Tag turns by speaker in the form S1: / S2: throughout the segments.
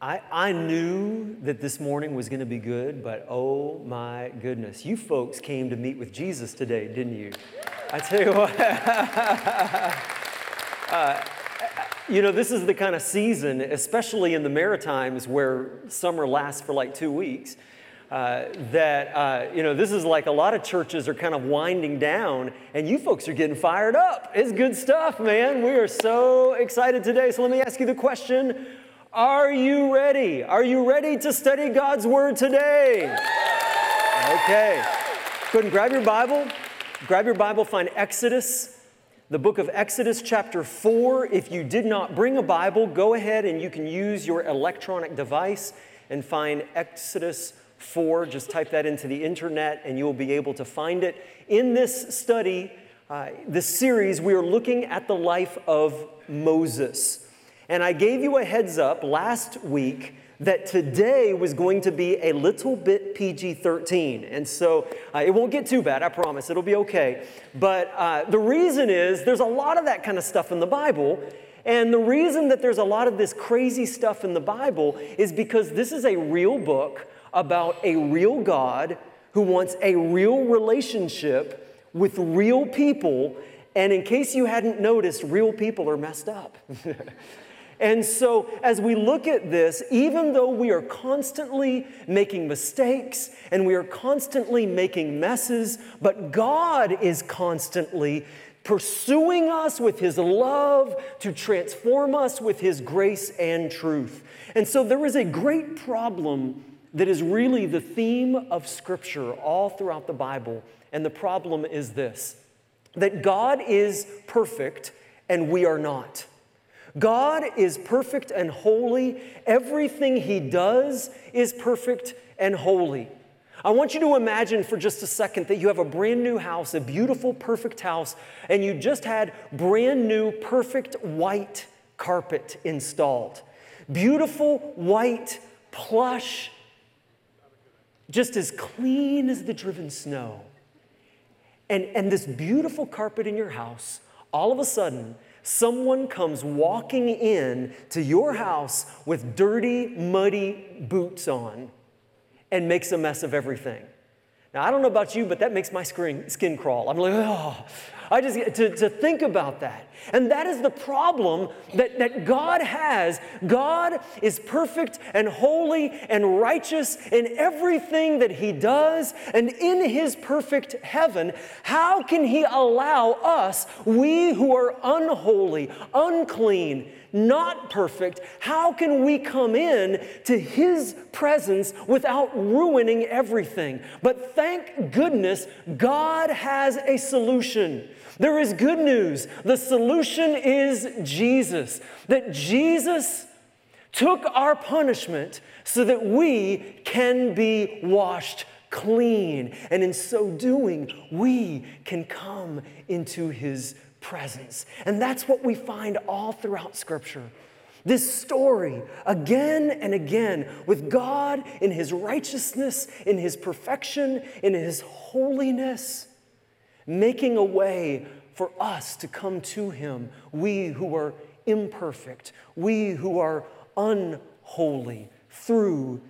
S1: I, I knew that this morning was going to be good, but oh my goodness. You folks came to meet with Jesus today, didn't you? I tell you what. uh, you know, this is the kind of season, especially in the Maritimes where summer lasts for like two weeks, uh, that, uh, you know, this is like a lot of churches are kind of winding down, and you folks are getting fired up. It's good stuff, man. We are so excited today. So let me ask you the question are you ready? Are you ready to study God's Word today? Okay. Go ahead and grab your Bible. Grab your Bible, find Exodus, the book of Exodus, chapter 4. If you did not bring a Bible, go ahead and you can use your electronic device and find Exodus 4. Just type that into the internet and you'll be able to find it. In this study, uh, this series, we are looking at the life of Moses. And I gave you a heads up last week that today was going to be a little bit PG 13. And so uh, it won't get too bad, I promise. It'll be okay. But uh, the reason is there's a lot of that kind of stuff in the Bible. And the reason that there's a lot of this crazy stuff in the Bible is because this is a real book about a real God who wants a real relationship with real people. And in case you hadn't noticed, real people are messed up. And so, as we look at this, even though we are constantly making mistakes and we are constantly making messes, but God is constantly pursuing us with His love to transform us with His grace and truth. And so, there is a great problem that is really the theme of Scripture all throughout the Bible. And the problem is this that God is perfect and we are not. God is perfect and holy. Everything He does is perfect and holy. I want you to imagine for just a second that you have a brand new house, a beautiful, perfect house, and you just had brand new, perfect white carpet installed. Beautiful, white, plush, just as clean as the driven snow. And, and this beautiful carpet in your house, all of a sudden, someone comes walking in to your house with dirty, muddy boots on and makes a mess of everything. Now, I don't know about you, but that makes my skin crawl. I'm like, oh, I just to, to think about that. And that is the problem that, that God has. God is perfect and holy and righteous in everything that He does. And in His perfect heaven, how can He allow us, we who are unholy, unclean, not perfect, how can we come in to His presence without ruining everything? But thank goodness God has a solution. There is good news. The solution is Jesus. That Jesus took our punishment so that we can be washed clean. And in so doing, we can come into his presence. And that's what we find all throughout Scripture. This story, again and again, with God in His righteousness, in His perfection, in His holiness, making a way for us to come to Him, we who are imperfect, we who are unholy. Through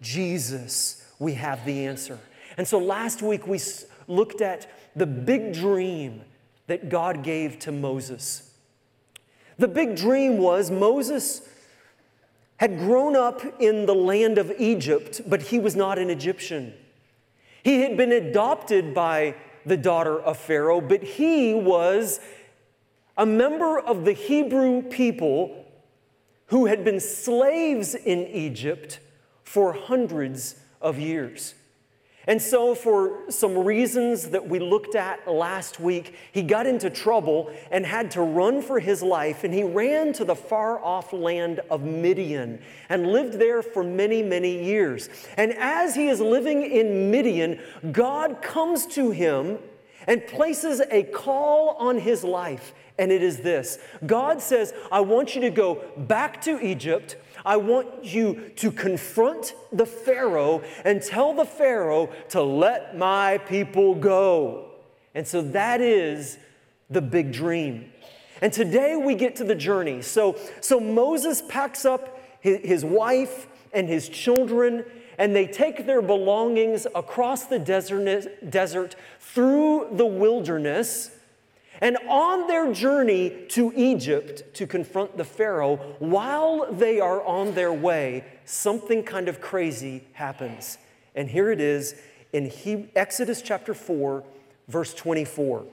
S1: Jesus, we have the answer. And so last week we looked at the big dream that God gave to Moses. The big dream was Moses had grown up in the land of Egypt, but he was not an Egyptian. He had been adopted by the daughter of Pharaoh, but he was a member of the Hebrew people who had been slaves in Egypt for hundreds of years. And so, for some reasons that we looked at last week, he got into trouble and had to run for his life. And he ran to the far off land of Midian and lived there for many, many years. And as he is living in Midian, God comes to him and places a call on his life. And it is this God says, I want you to go back to Egypt. I want you to confront the Pharaoh and tell the Pharaoh to let my people go. And so that is the big dream. And today we get to the journey. So, so Moses packs up his wife and his children, and they take their belongings across the desert, desert through the wilderness. And on their journey to Egypt to confront the Pharaoh, while they are on their way, something kind of crazy happens. And here it is in he- Exodus chapter 4, verse 24.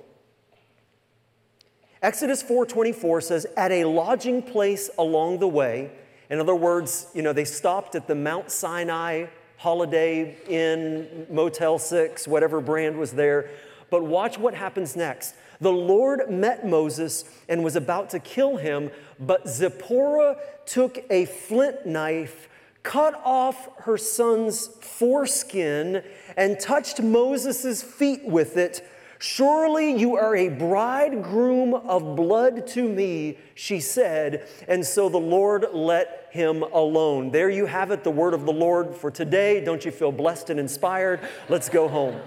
S1: Exodus 4:24 says, "At a lodging place along the way, in other words, you know, they stopped at the Mount Sinai Holiday Inn, Motel 6, whatever brand was there. But watch what happens next. The Lord met Moses and was about to kill him, but Zipporah took a flint knife, cut off her son's foreskin, and touched Moses' feet with it Surely you are a bridegroom of blood to me, she said. And so the Lord let him alone. There you have it, the word of the Lord for today. Don't you feel blessed and inspired? Let's go home.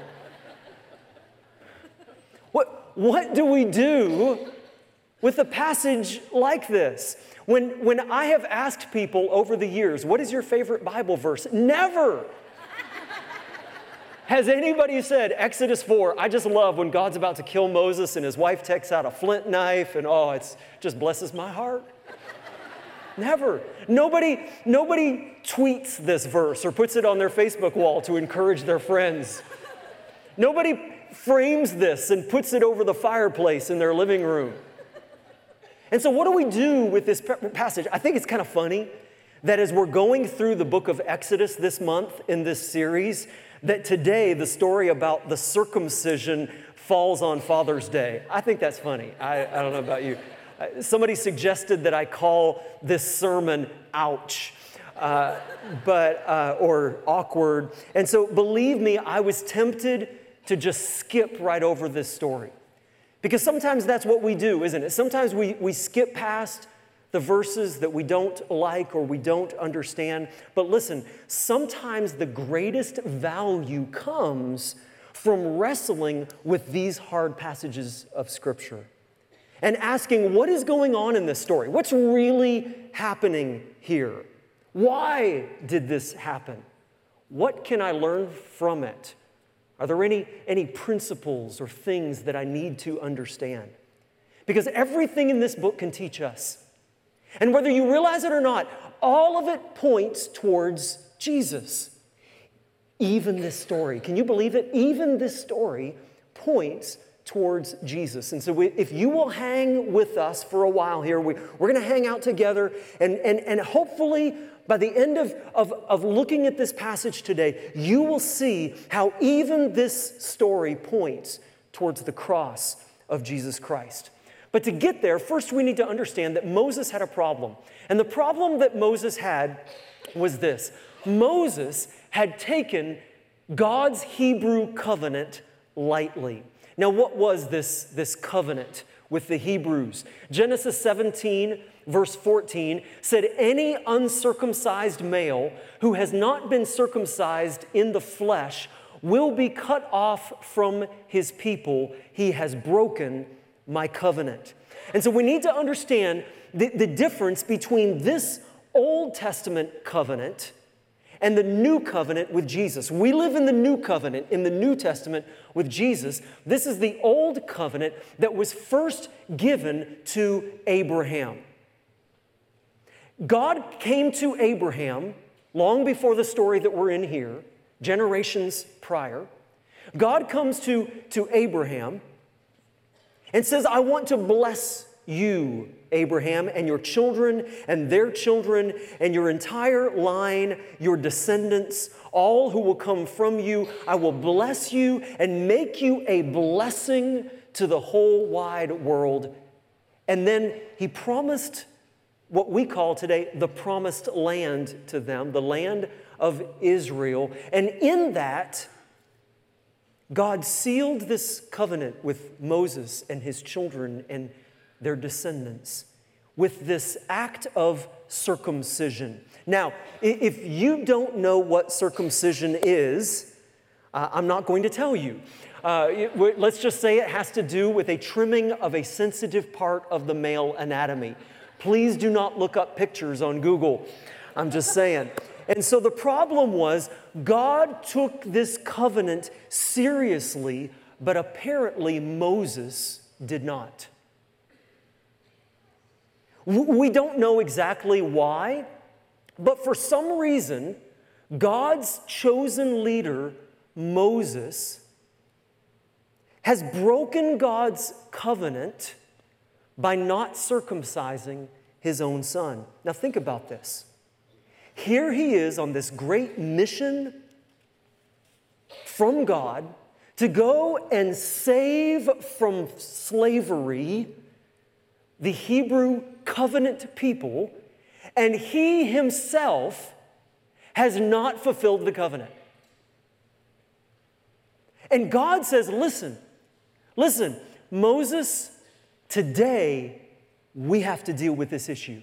S1: What, do we do with a passage like this? When, when I have asked people over the years, what is your favorite Bible verse? Never has anybody said, Exodus 4, I just love when God's about to kill Moses and his wife takes out a flint knife and oh, it just blesses my heart? Never. Nobody, nobody tweets this verse or puts it on their Facebook wall to encourage their friends. Nobody frames this and puts it over the fireplace in their living room. And so, what do we do with this passage? I think it's kind of funny that as we're going through the book of Exodus this month in this series, that today the story about the circumcision falls on Father's Day. I think that's funny. I, I don't know about you. Uh, somebody suggested that I call this sermon Ouch. Uh, but uh, or awkward. And so, believe me, I was tempted to just skip right over this story. Because sometimes that's what we do, isn't it? Sometimes we, we skip past the verses that we don't like or we don't understand. But listen, sometimes the greatest value comes from wrestling with these hard passages of Scripture and asking what is going on in this story? What's really happening here? Why did this happen? What can I learn from it? Are there any, any principles or things that I need to understand? Because everything in this book can teach us. And whether you realize it or not, all of it points towards Jesus. Even this story, can you believe it? Even this story points towards Jesus. And so, we, if you will hang with us for a while here, we, we're going to hang out together, and, and, and hopefully, by the end of, of, of looking at this passage today, you will see how even this story points towards the cross of Jesus Christ. But to get there, first we need to understand that Moses had a problem. And the problem that Moses had was this Moses had taken God's Hebrew covenant lightly. Now, what was this, this covenant with the Hebrews? Genesis 17, verse 14 said, Any uncircumcised male who has not been circumcised in the flesh will be cut off from his people. He has broken my covenant. And so we need to understand the, the difference between this Old Testament covenant and the new covenant with Jesus. We live in the new covenant, in the New Testament with Jesus. This is the old covenant that was first given to Abraham. God came to Abraham long before the story that we're in here, generations prior. God comes to, to Abraham and says, I want to bless you, Abraham, and your children, and their children, and your entire line, your descendants, all who will come from you. I will bless you and make you a blessing to the whole wide world. And then he promised what we call today the promised land to them, the land of Israel. And in that, God sealed this covenant with Moses and his children and their descendants with this act of circumcision. Now, if you don't know what circumcision is, uh, I'm not going to tell you. Uh, it, let's just say it has to do with a trimming of a sensitive part of the male anatomy. Please do not look up pictures on Google. I'm just saying. And so the problem was God took this covenant seriously, but apparently Moses did not. We don't know exactly why, but for some reason, God's chosen leader, Moses, has broken God's covenant by not circumcising his own son. Now, think about this. Here he is on this great mission from God to go and save from slavery the Hebrew covenant people, and he himself has not fulfilled the covenant. And God says, Listen, listen, Moses, today we have to deal with this issue.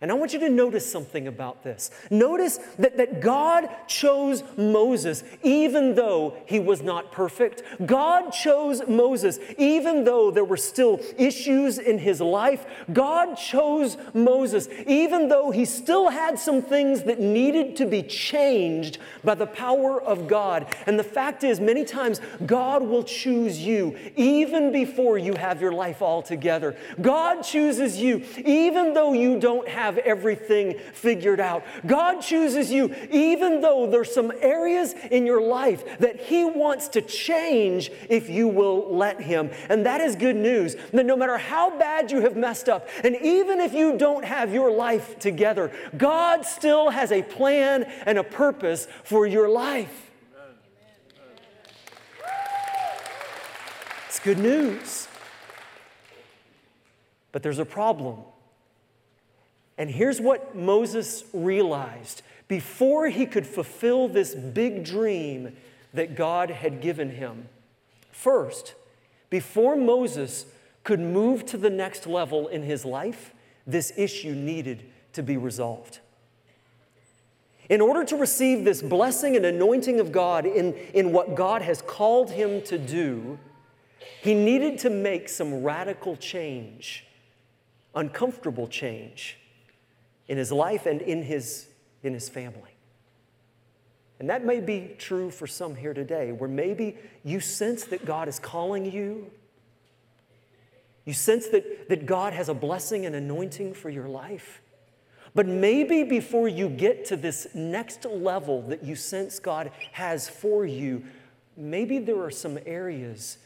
S1: And I want you to notice something about this. Notice that, that God chose Moses even though he was not perfect. God chose Moses even though there were still issues in his life. God chose Moses even though he still had some things that needed to be changed by the power of God. And the fact is, many times God will choose you even before you have your life all together. God chooses you even though you don't have have everything figured out. God chooses you even though there's some areas in your life that He wants to change if you will let Him. And that is good news that no matter how bad you have messed up, and even if you don't have your life together, God still has a plan and a purpose for your life. It's good news. But there's a problem. And here's what Moses realized before he could fulfill this big dream that God had given him. First, before Moses could move to the next level in his life, this issue needed to be resolved. In order to receive this blessing and anointing of God in, in what God has called him to do, he needed to make some radical change, uncomfortable change in his life and in his, in his family. And that may be true for some here today, where maybe you sense that God is calling you. You sense that, that God has a blessing and anointing for your life. But maybe before you get to this next level that you sense God has for you, maybe there are some areas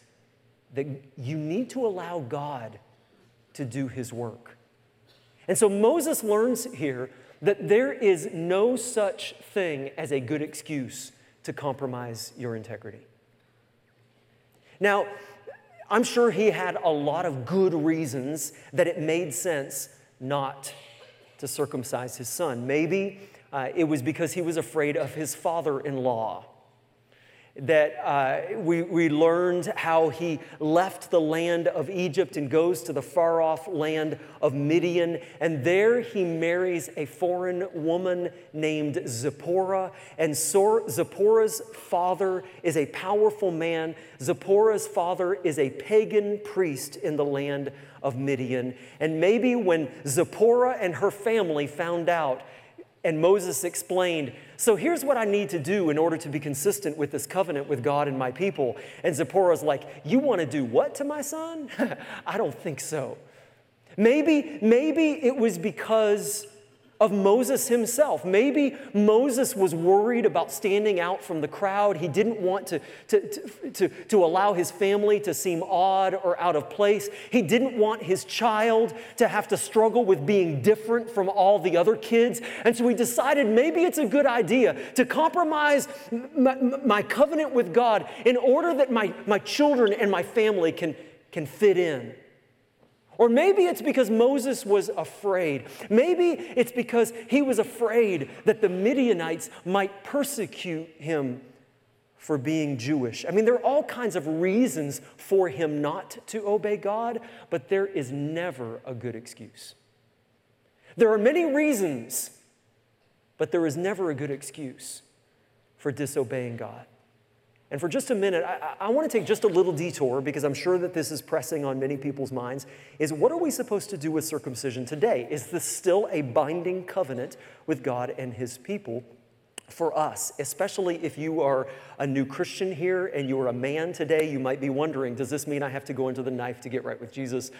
S1: that you need to allow God to do His work. And so Moses learns here that there is no such thing as a good excuse to compromise your integrity. Now, I'm sure he had a lot of good reasons that it made sense not to circumcise his son. Maybe uh, it was because he was afraid of his father in law that uh, we, we learned how he left the land of Egypt and goes to the far off land of Midian. And there he marries a foreign woman named Zipporah. And Zipporah's father is a powerful man. Zipporah's father is a pagan priest in the land of Midian. And maybe when Zipporah and her family found out, and Moses explained, So here's what I need to do in order to be consistent with this covenant with God and my people. And Zipporah's like, You want to do what to my son? I don't think so. Maybe, maybe it was because of Moses himself. Maybe Moses was worried about standing out from the crowd. He didn't want to, to, to, to, to allow his family to seem odd or out of place. He didn't want his child to have to struggle with being different from all the other kids. And so he decided maybe it's a good idea to compromise my, my covenant with God in order that my, my children and my family can, can fit in. Or maybe it's because Moses was afraid. Maybe it's because he was afraid that the Midianites might persecute him for being Jewish. I mean, there are all kinds of reasons for him not to obey God, but there is never a good excuse. There are many reasons, but there is never a good excuse for disobeying God. And for just a minute, I, I want to take just a little detour because I'm sure that this is pressing on many people's minds. Is what are we supposed to do with circumcision today? Is this still a binding covenant with God and His people? For us, especially if you are a new Christian here and you're a man today, you might be wondering, does this mean I have to go into the knife to get right with Jesus?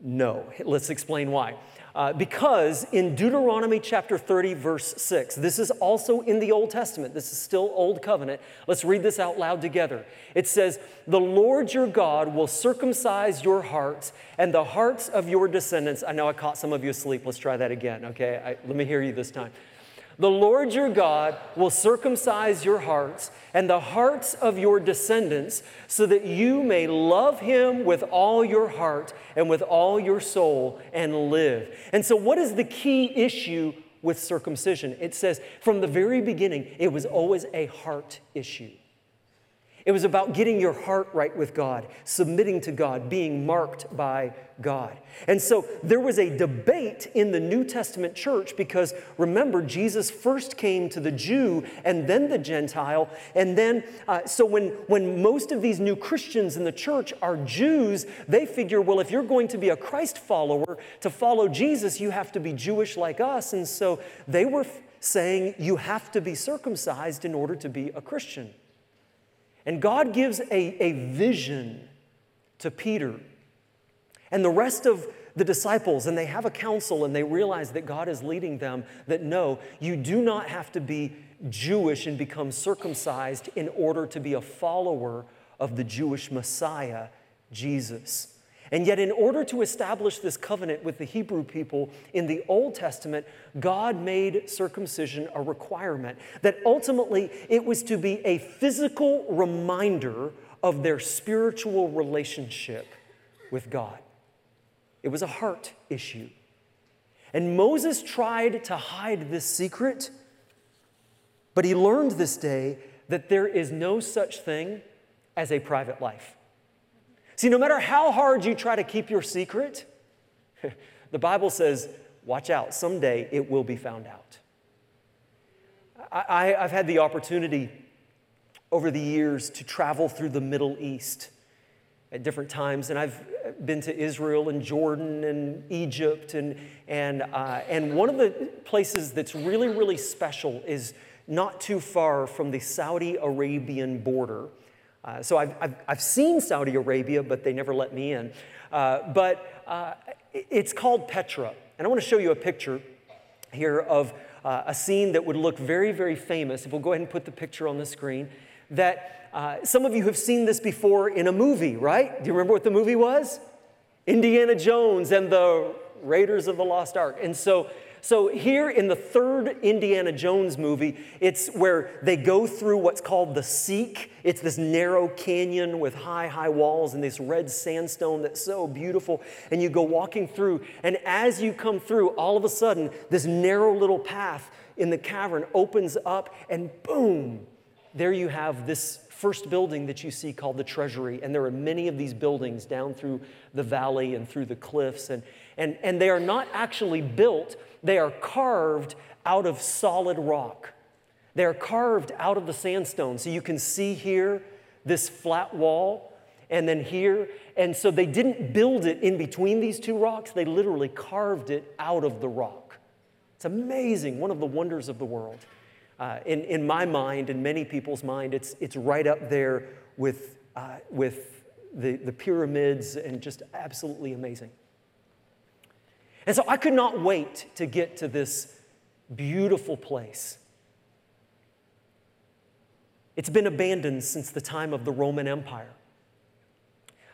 S1: No. Let's explain why. Uh, because in Deuteronomy chapter 30, verse 6, this is also in the Old Testament, this is still Old Covenant. Let's read this out loud together. It says, The Lord your God will circumcise your hearts and the hearts of your descendants. I know I caught some of you asleep. Let's try that again, okay? I, let me hear you this time. The Lord your God will circumcise your hearts and the hearts of your descendants so that you may love him with all your heart and with all your soul and live. And so, what is the key issue with circumcision? It says from the very beginning, it was always a heart issue. It was about getting your heart right with God, submitting to God, being marked by God. And so there was a debate in the New Testament church because remember, Jesus first came to the Jew and then the Gentile. And then, uh, so when, when most of these new Christians in the church are Jews, they figure, well, if you're going to be a Christ follower, to follow Jesus, you have to be Jewish like us. And so they were saying, you have to be circumcised in order to be a Christian. And God gives a, a vision to Peter and the rest of the disciples, and they have a council and they realize that God is leading them that no, you do not have to be Jewish and become circumcised in order to be a follower of the Jewish Messiah, Jesus. And yet, in order to establish this covenant with the Hebrew people in the Old Testament, God made circumcision a requirement. That ultimately it was to be a physical reminder of their spiritual relationship with God. It was a heart issue. And Moses tried to hide this secret, but he learned this day that there is no such thing as a private life. See, no matter how hard you try to keep your secret, the Bible says, watch out, someday it will be found out. I, have had the opportunity over the years to travel through the Middle East at different times, and I've been to Israel and Jordan and Egypt, and, and, uh, and one of the places that's really, really special is not too far from the Saudi Arabian border. Uh, so I've, I've, I've, seen Saudi Arabia, but they never let me in. Uh, but uh, it's called Petra. And I want to show you a picture here of uh, a scene that would look very, very famous. If we'll go ahead and put the picture on the screen, that uh, some of you have seen this before in a movie, right? Do you remember what the movie was? Indiana Jones and the Raiders of the Lost Ark. And so so, here in the third Indiana Jones movie, it's where they go through what's called the Siq. It's this narrow canyon with high, high walls and this red sandstone that's so beautiful. And you go walking through, and as you come through, all of a sudden, this narrow little path in the cavern opens up, and boom, there you have this first building that you see called the treasury. And there are many of these buildings down through the valley and through the cliffs. And, and, and they are not actually built they are carved out of solid rock. They are carved out of the sandstone. So you can see here this flat wall, and then here. And so they didn't build it in between these two rocks, they literally carved it out of the rock. It's amazing, one of the wonders of the world. Uh, in, in my mind, in many people's mind, it's, it's right up there with, uh, with the, the pyramids and just absolutely amazing. And so I could not wait to get to this beautiful place. It's been abandoned since the time of the Roman Empire.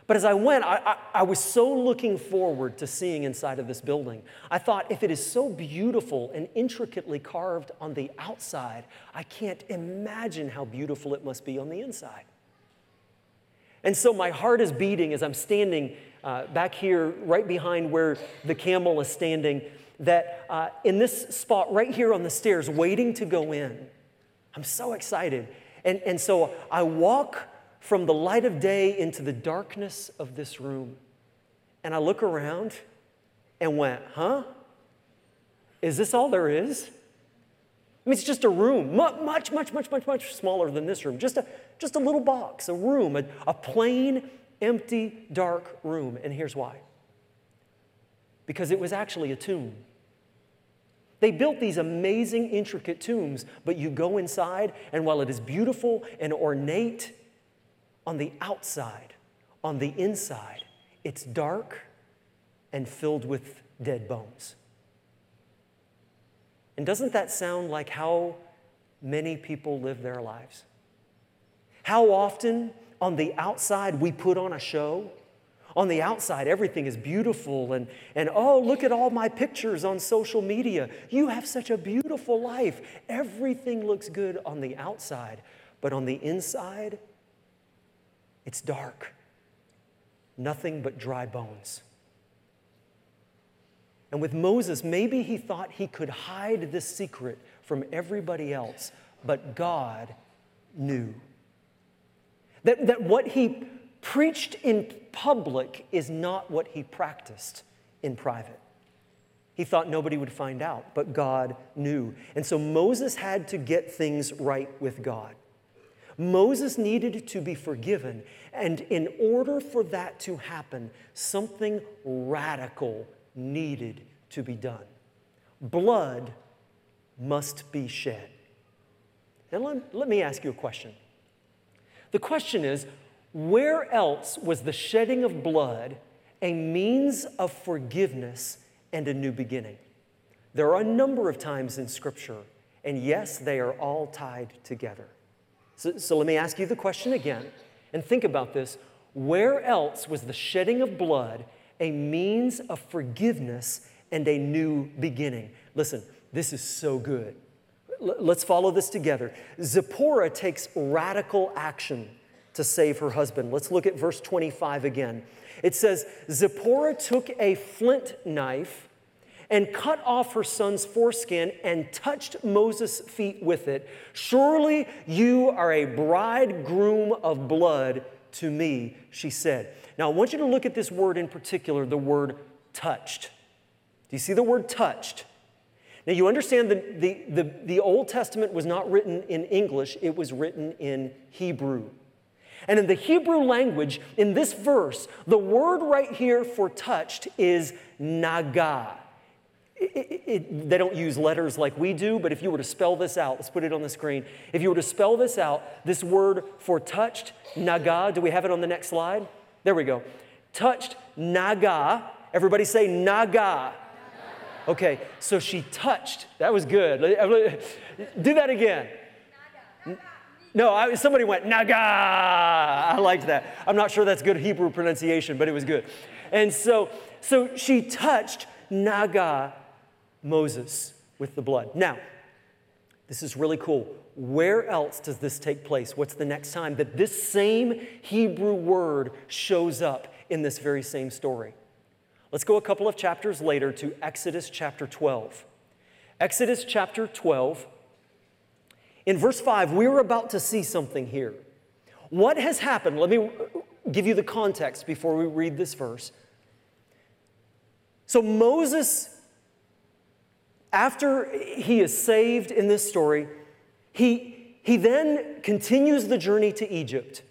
S1: But as I went, I, I, I, was so looking forward to seeing inside of this building. I thought, if it is so beautiful and intricately carved on the outside, I can't imagine how beautiful it must be on the inside. And so my heart is beating as I'm standing uh, back here, right behind where the camel is standing, that uh, in this spot right here on the stairs, waiting to go in, I'm so excited. And, and so I walk from the light of day into the darkness of this room. And I look around and went, huh? Is this all there is? I mean, it's just a room, much, much, much, much, much, smaller than this room. Just a, just a little box, a room, a, a plain, empty, dark room. And here's why because it was actually a tomb. They built these amazing, intricate tombs, but you go inside, and while it is beautiful and ornate on the outside, on the inside, it's dark and filled with dead bones. And doesn't that sound like how many people live their lives? How often on the outside we put on a show? On the outside, everything is beautiful, and, and oh, look at all my pictures on social media. You have such a beautiful life. Everything looks good on the outside, but on the inside, it's dark. Nothing but dry bones. And with Moses, maybe he thought he could hide this secret from everybody else, but God knew. That, that what he preached in public is not what he practiced in private. He thought nobody would find out, but God knew. And so Moses had to get things right with God. Moses needed to be forgiven. And in order for that to happen, something radical needed to be done. Blood must be shed. Now, let, let me ask you a question. The question is where else was the shedding of blood a means of forgiveness and a new beginning? There are a number of times in Scripture, and yes, they are all tied together. So, so let me ask you the question again and think about this. Where else was the shedding of blood a means of forgiveness and a new beginning. Listen, this is so good. L- let's follow this together. Zipporah takes radical action to save her husband. Let's look at verse 25 again. It says, Zipporah took a flint knife and cut off her son's foreskin and touched Moses' feet with it. Surely you are a bridegroom of blood to me, she said. Now, I want you to look at this word in particular, the word touched. Do you see the word touched? Now, you understand that the, the, the Old Testament was not written in English, it was written in Hebrew. And in the Hebrew language, in this verse, the word right here for touched is naga. It, it, it, they don't use letters like we do, but if you were to spell this out, let's put it on the screen. If you were to spell this out, this word for touched, naga, do we have it on the next slide? There we go. Touched naga. Everybody say naga. Okay, so she touched. That was good. Do that again. No, I, somebody went naga. I liked that. I'm not sure that's good Hebrew pronunciation, but it was good. And so, so she touched naga Moses with the blood. Now, this is really cool. Where else does this take place? What's the next time that this same Hebrew word shows up in this very same story? Let's go a couple of chapters later to Exodus chapter 12. Exodus chapter 12. In verse 5, we are about to see something here. What has happened? Let me give you the context before we read this verse. So, Moses, after he is saved in this story, he, he then continues the journey to Egypt.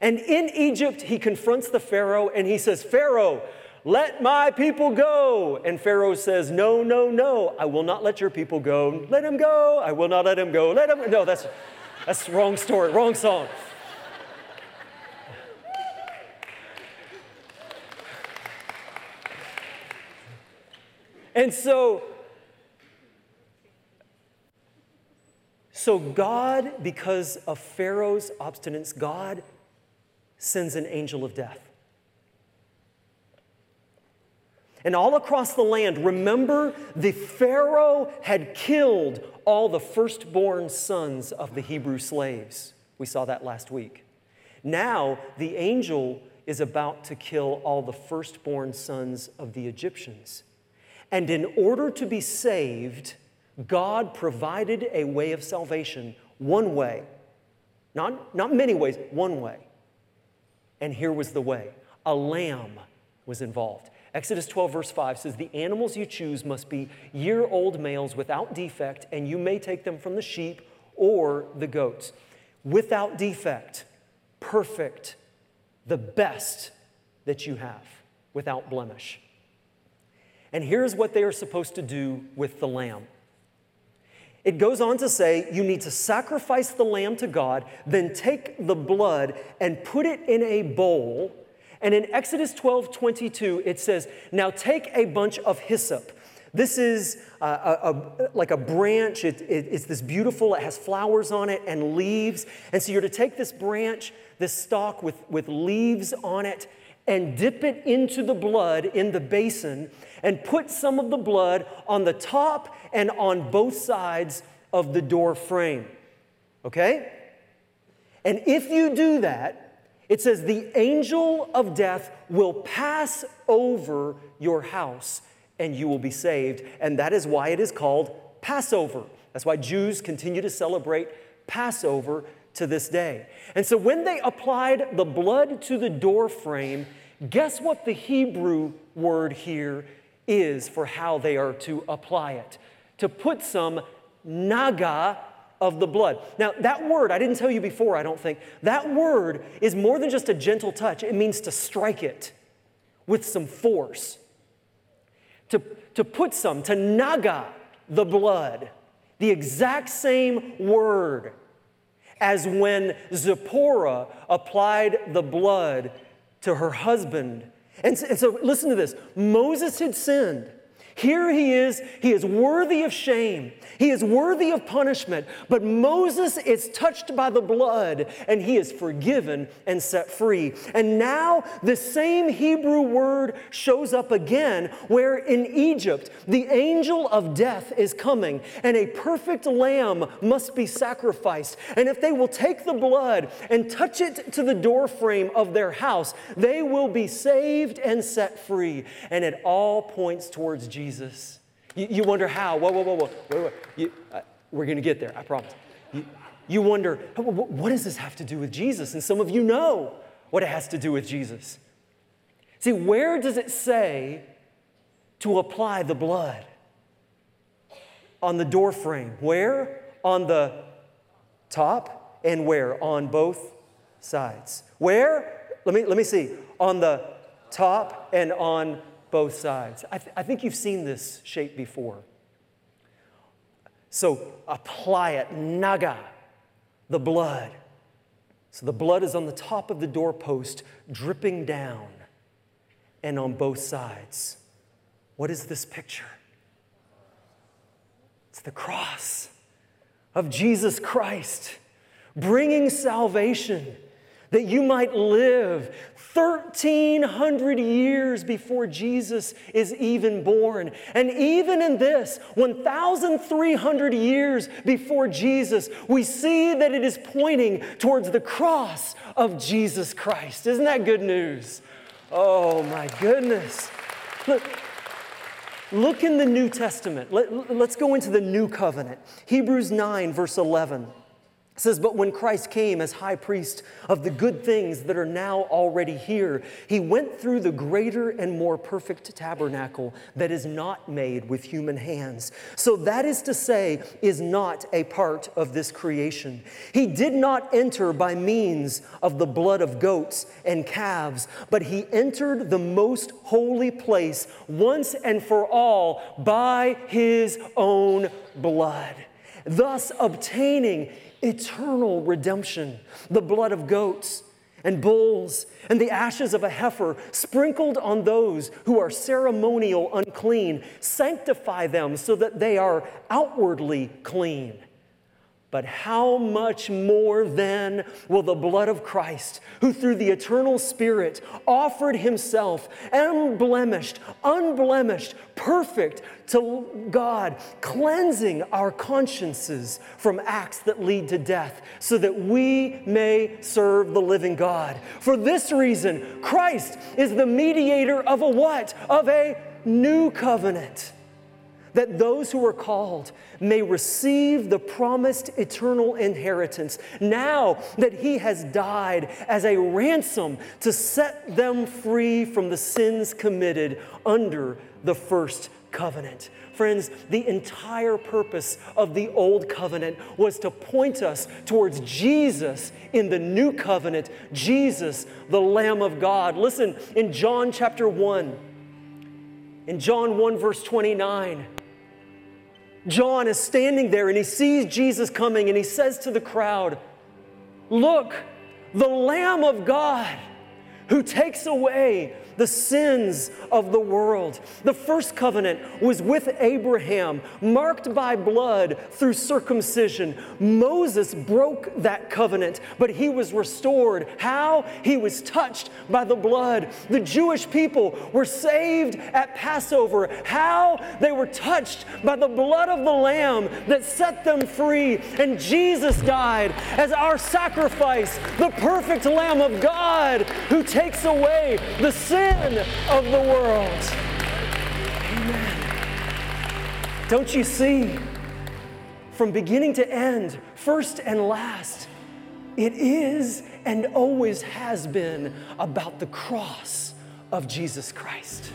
S1: And in Egypt, he confronts the Pharaoh and he says, Pharaoh, let my people go. And Pharaoh says, No, no, no, I will not let your people go. Let him go. I will not let him go. Let him. No, that's, that's wrong story, wrong song. And so So, God, because of Pharaoh's obstinance, God sends an angel of death. And all across the land, remember the Pharaoh had killed all the firstborn sons of the Hebrew slaves. We saw that last week. Now, the angel is about to kill all the firstborn sons of the Egyptians. And in order to be saved, God provided a way of salvation, one way. Not, not many ways, one way. And here was the way a lamb was involved. Exodus 12, verse 5 says, The animals you choose must be year old males without defect, and you may take them from the sheep or the goats. Without defect, perfect, the best that you have, without blemish. And here's what they are supposed to do with the lamb. It goes on to say you need to sacrifice the lamb to God, then take the blood and put it in a bowl and in Exodus 12 22, it says, Now take a bunch of hyssop. This is a, a, like a branch. It, it, it's this beautiful, it has flowers on it and leaves. And so you're to take this branch, this stalk with, with leaves on it, and dip it into the blood in the basin and put some of the blood on the top and on both sides of the door frame. Okay? And if you do that, it says, The angel of death will pass over your house and you will be saved. And that is why it is called Passover. That's why Jews continue to celebrate Passover to this day. And so when they applied the blood to the door frame, guess what the Hebrew word here is for how they are to apply it? To put some naga of the blood. Now, that word, I didn't tell you before, I don't think, that word is more than just a gentle touch. It means to strike it with some force, to, to put some, to naga the blood. The exact same word as when Zipporah applied the blood to her husband. And so, and so listen to this Moses had sinned. Here he is, he is worthy of shame, he is worthy of punishment, but Moses is touched by the blood and he is forgiven and set free. And now the same Hebrew word shows up again, where in Egypt the angel of death is coming and a perfect lamb must be sacrificed. And if they will take the blood and touch it to the doorframe of their house, they will be saved and set free. And it all points towards Jesus. Jesus. You, you wonder how. Whoa, whoa, whoa, whoa. Wait, wait. You, uh, we're going to get there, I promise. You, you wonder, what does this have to do with Jesus? And some of you know what it has to do with Jesus. See, where does it say to apply the blood? On the door frame. Where? On the top and where? On both sides. Where? Let me, let me see. On the top and on both sides. I, th- I think you've seen this shape before. So apply it, naga, the blood. So the blood is on the top of the doorpost, dripping down, and on both sides. What is this picture? It's the cross of Jesus Christ, bringing salvation that you might live 1,300 years before Jesus is even born. And even in this, 1,300 years before Jesus, we see that it is pointing towards the cross of Jesus Christ. Isn't that good news? Oh my goodness. Look, look in the New Testament. Let, us go into the New Covenant. Hebrews 9, verse 11 says, But when Christ came as high priest of the good things that are now already here, he went through the greater and more perfect tabernacle that is not made with human hands. So that is to say, is not a part of this creation. He did not enter by means of the blood of goats and calves, but he entered the most holy place once and for all by his own blood, thus obtaining eternal redemption. The blood of goats and bulls and the ashes of a heifer sprinkled on those who are ceremonial unclean sanctify them so that they are outwardly clean. But how much more then will the blood of Christ, who through the eternal Spirit offered himself unblemished, unblemished, perfect to God, cleansing our consciences from acts that lead to death, so that we may serve the living God? For this reason, Christ is the mediator of a what? Of a new covenant that those who are called may receive the promised eternal inheritance now that he has died as a ransom to set them free from the sins committed under the first covenant. Friends, the entire purpose of the old covenant was to point us towards Jesus in the new covenant, Jesus, the Lamb of God. Listen, in John chapter 1, in John 1, verse 29, John is standing there and he sees Jesus coming and he says to the crowd, Look, the Lamb of God who takes away the sins of the world. The first covenant was with Abraham, marked by blood through circumcision. Moses broke that covenant, but he was restored. How? He was touched by the blood. The Jewish people were saved at Passover. How? They were touched by the blood of the Lamb that set them free. And Jesus died as our sacrifice, the perfect Lamb of God who takes away the sin of the world. Amen. Don't you see? From beginning to end, first and last, it is and always has been about the cross of Jesus Christ.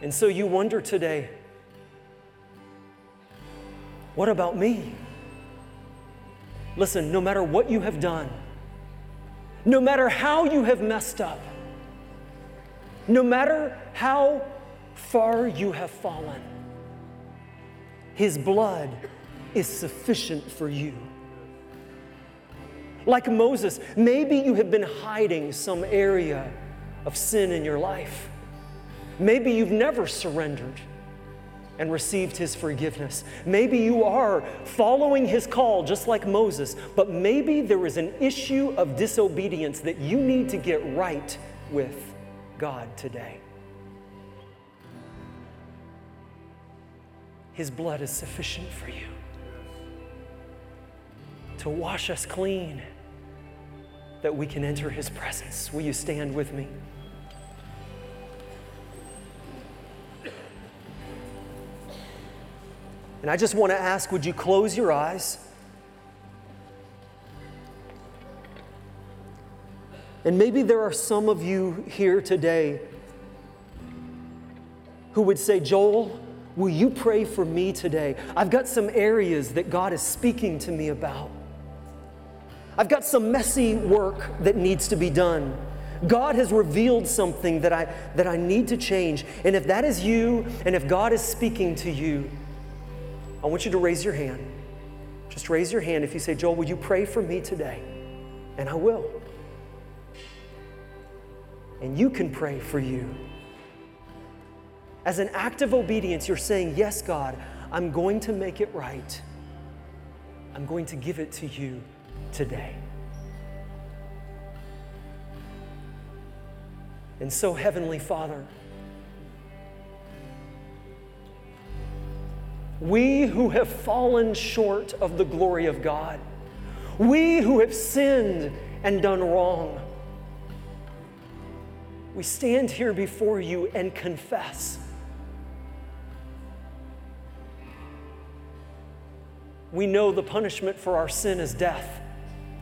S1: And so you wonder today, what about me? Listen, no matter what you have done, no matter how you have messed up, no matter how far you have fallen, His blood is sufficient for you. Like Moses, maybe you have been hiding some area of sin in your life. Maybe you've never surrendered and received his forgiveness. Maybe you are following his call just like Moses, but maybe there is an issue of disobedience that you need to get right with God today. His blood is sufficient for you to wash us clean that we can enter his presence. Will you stand with me? And I just want to ask would you close your eyes? And maybe there are some of you here today who would say, Joel, will you pray for me today? I've got some areas that God is speaking to me about. I've got some messy work that needs to be done. God has revealed something that I, that I need to change. And if that is you, and if God is speaking to you, I want you to raise your hand. Just raise your hand if you say, Joel, would you pray for me today? And I will. And you can pray for you. As an act of obedience, you're saying, Yes, God, I'm going to make it right. I'm going to give it to you today. And so, Heavenly Father, We who have fallen short of the glory of God, we who have sinned and done wrong, we stand here before you and confess. We know the punishment for our sin is death.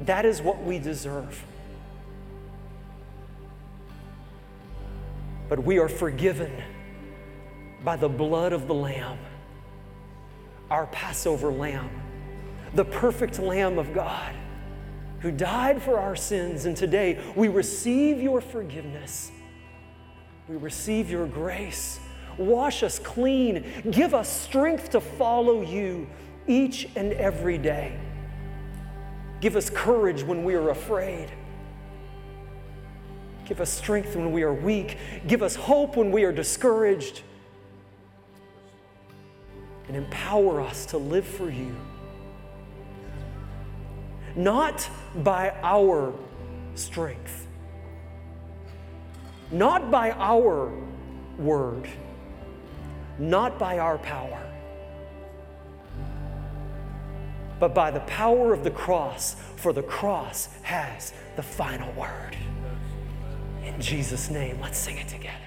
S1: That is what we deserve. But we are forgiven by the blood of the Lamb our Passover lamb, the perfect Lamb of God who died for our sins. And today we receive your forgiveness. We receive your grace. Wash us clean. Give us strength to follow you each and every day. Give us courage when we are afraid. Give us strength when we are weak. Give us hope when we are discouraged and empower us to live for you. Not by our strength, not by our word, not by our power, but by the power of the cross, for the cross has the final word. In Jesus' name, let's sing it together.